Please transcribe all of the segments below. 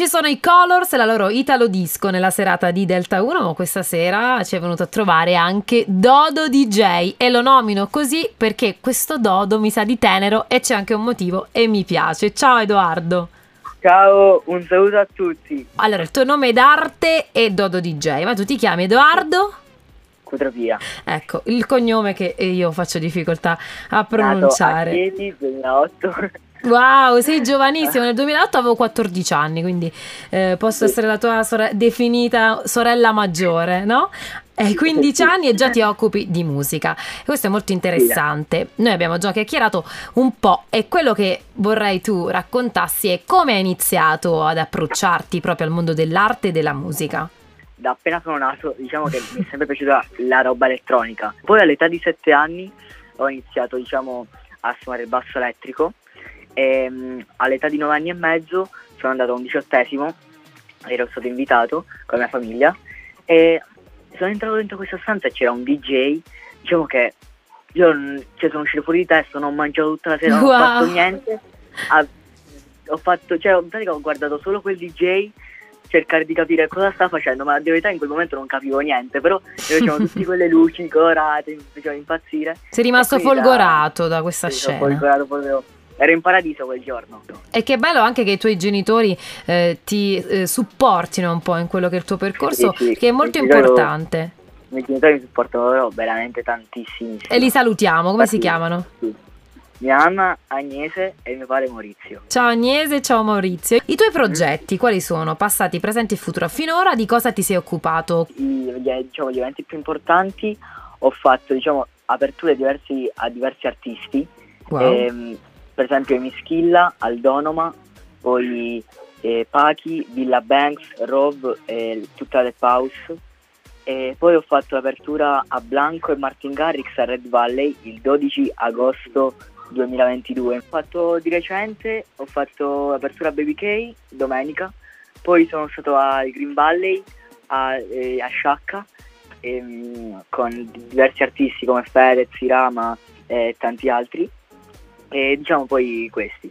Ci sono i Colors e la loro Italo Disco nella serata di Delta 1, ma questa sera ci è venuto a trovare anche Dodo DJ e lo nomino così perché questo Dodo mi sa di tenero e c'è anche un motivo e mi piace. Ciao Edoardo. Ciao, un saluto a tutti. Allora, il tuo nome d'arte è Dodo DJ, ma tu ti chiami Edoardo? Cutropia. Ecco, il cognome che io faccio difficoltà a pronunciare. Nato a Chieti, 2008. Wow, sei giovanissimo, nel 2008 avevo 14 anni, quindi eh, posso essere la tua sore- definita sorella maggiore, no? Hai 15 anni e già ti occupi di musica. Questo è molto interessante. Noi abbiamo già chiacchierato un po' e quello che vorrei tu raccontassi è come hai iniziato ad approcciarti proprio al mondo dell'arte e della musica. Da appena sono nato, diciamo che mi è sempre piaciuta la roba elettronica. Poi all'età di 7 anni ho iniziato, diciamo, a suonare il basso elettrico e um, all'età di 9 anni e mezzo sono andato a un diciottesimo, ero stato invitato con la mia famiglia e sono entrato dentro questa stanza e c'era un DJ, diciamo che io cioè, sono uscito fuori di testa, non ho mangiato tutta la sera, non Wow. ho fatto niente, ha- ho fatto, cioè in pratica ho guardato solo quel DJ cercare di capire cosa sta facendo, ma di verità in quel momento non capivo niente, però mi facevano tutte quelle luci colorate, mi facevano impazzire. Sei rimasto quindi da- folgorato da questa Sì, sono scena. folgorato proprio. Ero in paradiso quel giorno. E che bello anche che i tuoi genitori eh, ti eh, supportino un po' in quello che è il tuo percorso, Sì, sì, che è molto i genitori- importante. I miei genitori mi supportano veramente tantissimi. E li salutiamo, come si Infatti- chiamano? Sì. Mia mamma Agnese e mio padre Maurizio. Ciao Agnese, ciao Maurizio. I tuoi progetti quali sono? Passati, presenti e futuro? Finora di cosa ti sei occupato? I, gli, diciamo, gli eventi più importanti ho fatto diciamo, aperture diversi, a diversi artisti. Wow. Ehm, per esempio Mischilla, Aldonoma, poi eh, Pachi, Villa Banks, Rob e tutta la House. E poi ho fatto l'apertura a Blanco e Martin Garrix a Red Valley il 12 agosto 2022. Ho fatto di recente, ho fatto l'apertura a Baby K domenica, poi sono stato al Green Valley a, eh, a Sciacca ehm, con diversi artisti come Fedez, Irama e tanti altri e diciamo poi questi.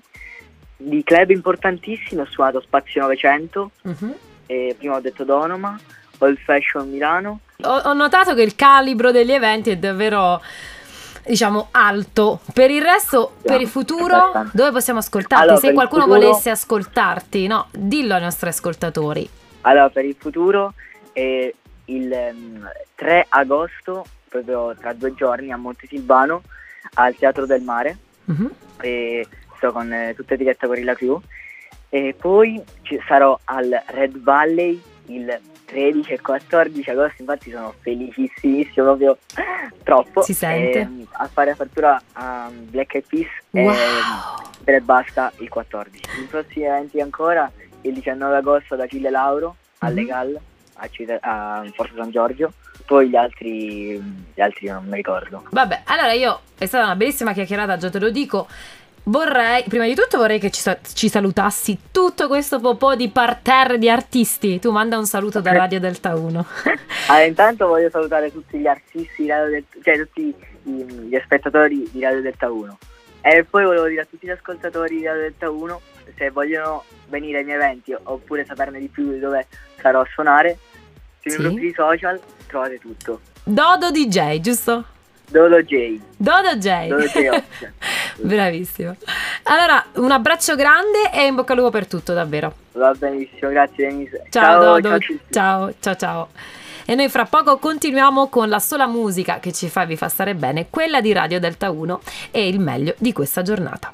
Di club importantissimi ho suonato Spazio 900, Mhm. e prima ho detto Donoma, Old Fashion Milano, Ho, ho notato che il calibro degli eventi è davvero, diciamo, alto. Per il resto, Sì, per il futuro, dove possiamo ascoltarti? Allora, Se qualcuno futuro- volesse ascoltarti, no, dillo ai nostri ascoltatori. Allora, per il futuro è il ehm, 3 agosto, proprio tra due giorni, a Montesilvano, al Teatro del Mare, Mhm. e sto con eh, tutta diretta Gorilla Crew. E poi ci sarò al Red Valley il 13 e 14 agosto, infatti sono felicissimo, proprio troppo. Si sente. ehm, a fare apertura a Black Eyed Peas e Wow. e basta il 14. I prossimi eventi ancora il 19 agosto da Cille Lauro a Mhm. Legal a, Cite- a Forza San Giorgio, poi gli altri, gli altri io non mi ricordo. Vabbè, allora io è stata una bellissima chiacchierata, già te lo dico. Vorrei, prima di tutto vorrei che ci, ci salutassi tutto questo popò di parterre di artisti. Tu manda un saluto da Radio Delta 1. Allora, intanto voglio salutare tutti gli artisti, cioè tutti gli spettatori di Radio Delta 1. E poi volevo dire a tutti gli ascoltatori di Radio Delta 1 se vogliono venire ai miei eventi oppure saperne di più di dove sarò a suonare, sui Sì. miei profili social trovate tutto. Dodo DJ, giusto? Dodo J. Dodo J. Dodo. Bravissimo. Allora, un abbraccio grande e in bocca al lupo per tutto, davvero. Va benissimo, grazie Denise. Ciao, Dodo. ciao tutti. ciao, ciao, ciao. E noi fra poco continuiamo con la sola musica che ci fa e vi fa stare bene, quella di Radio Delta 1 e il meglio di questa giornata.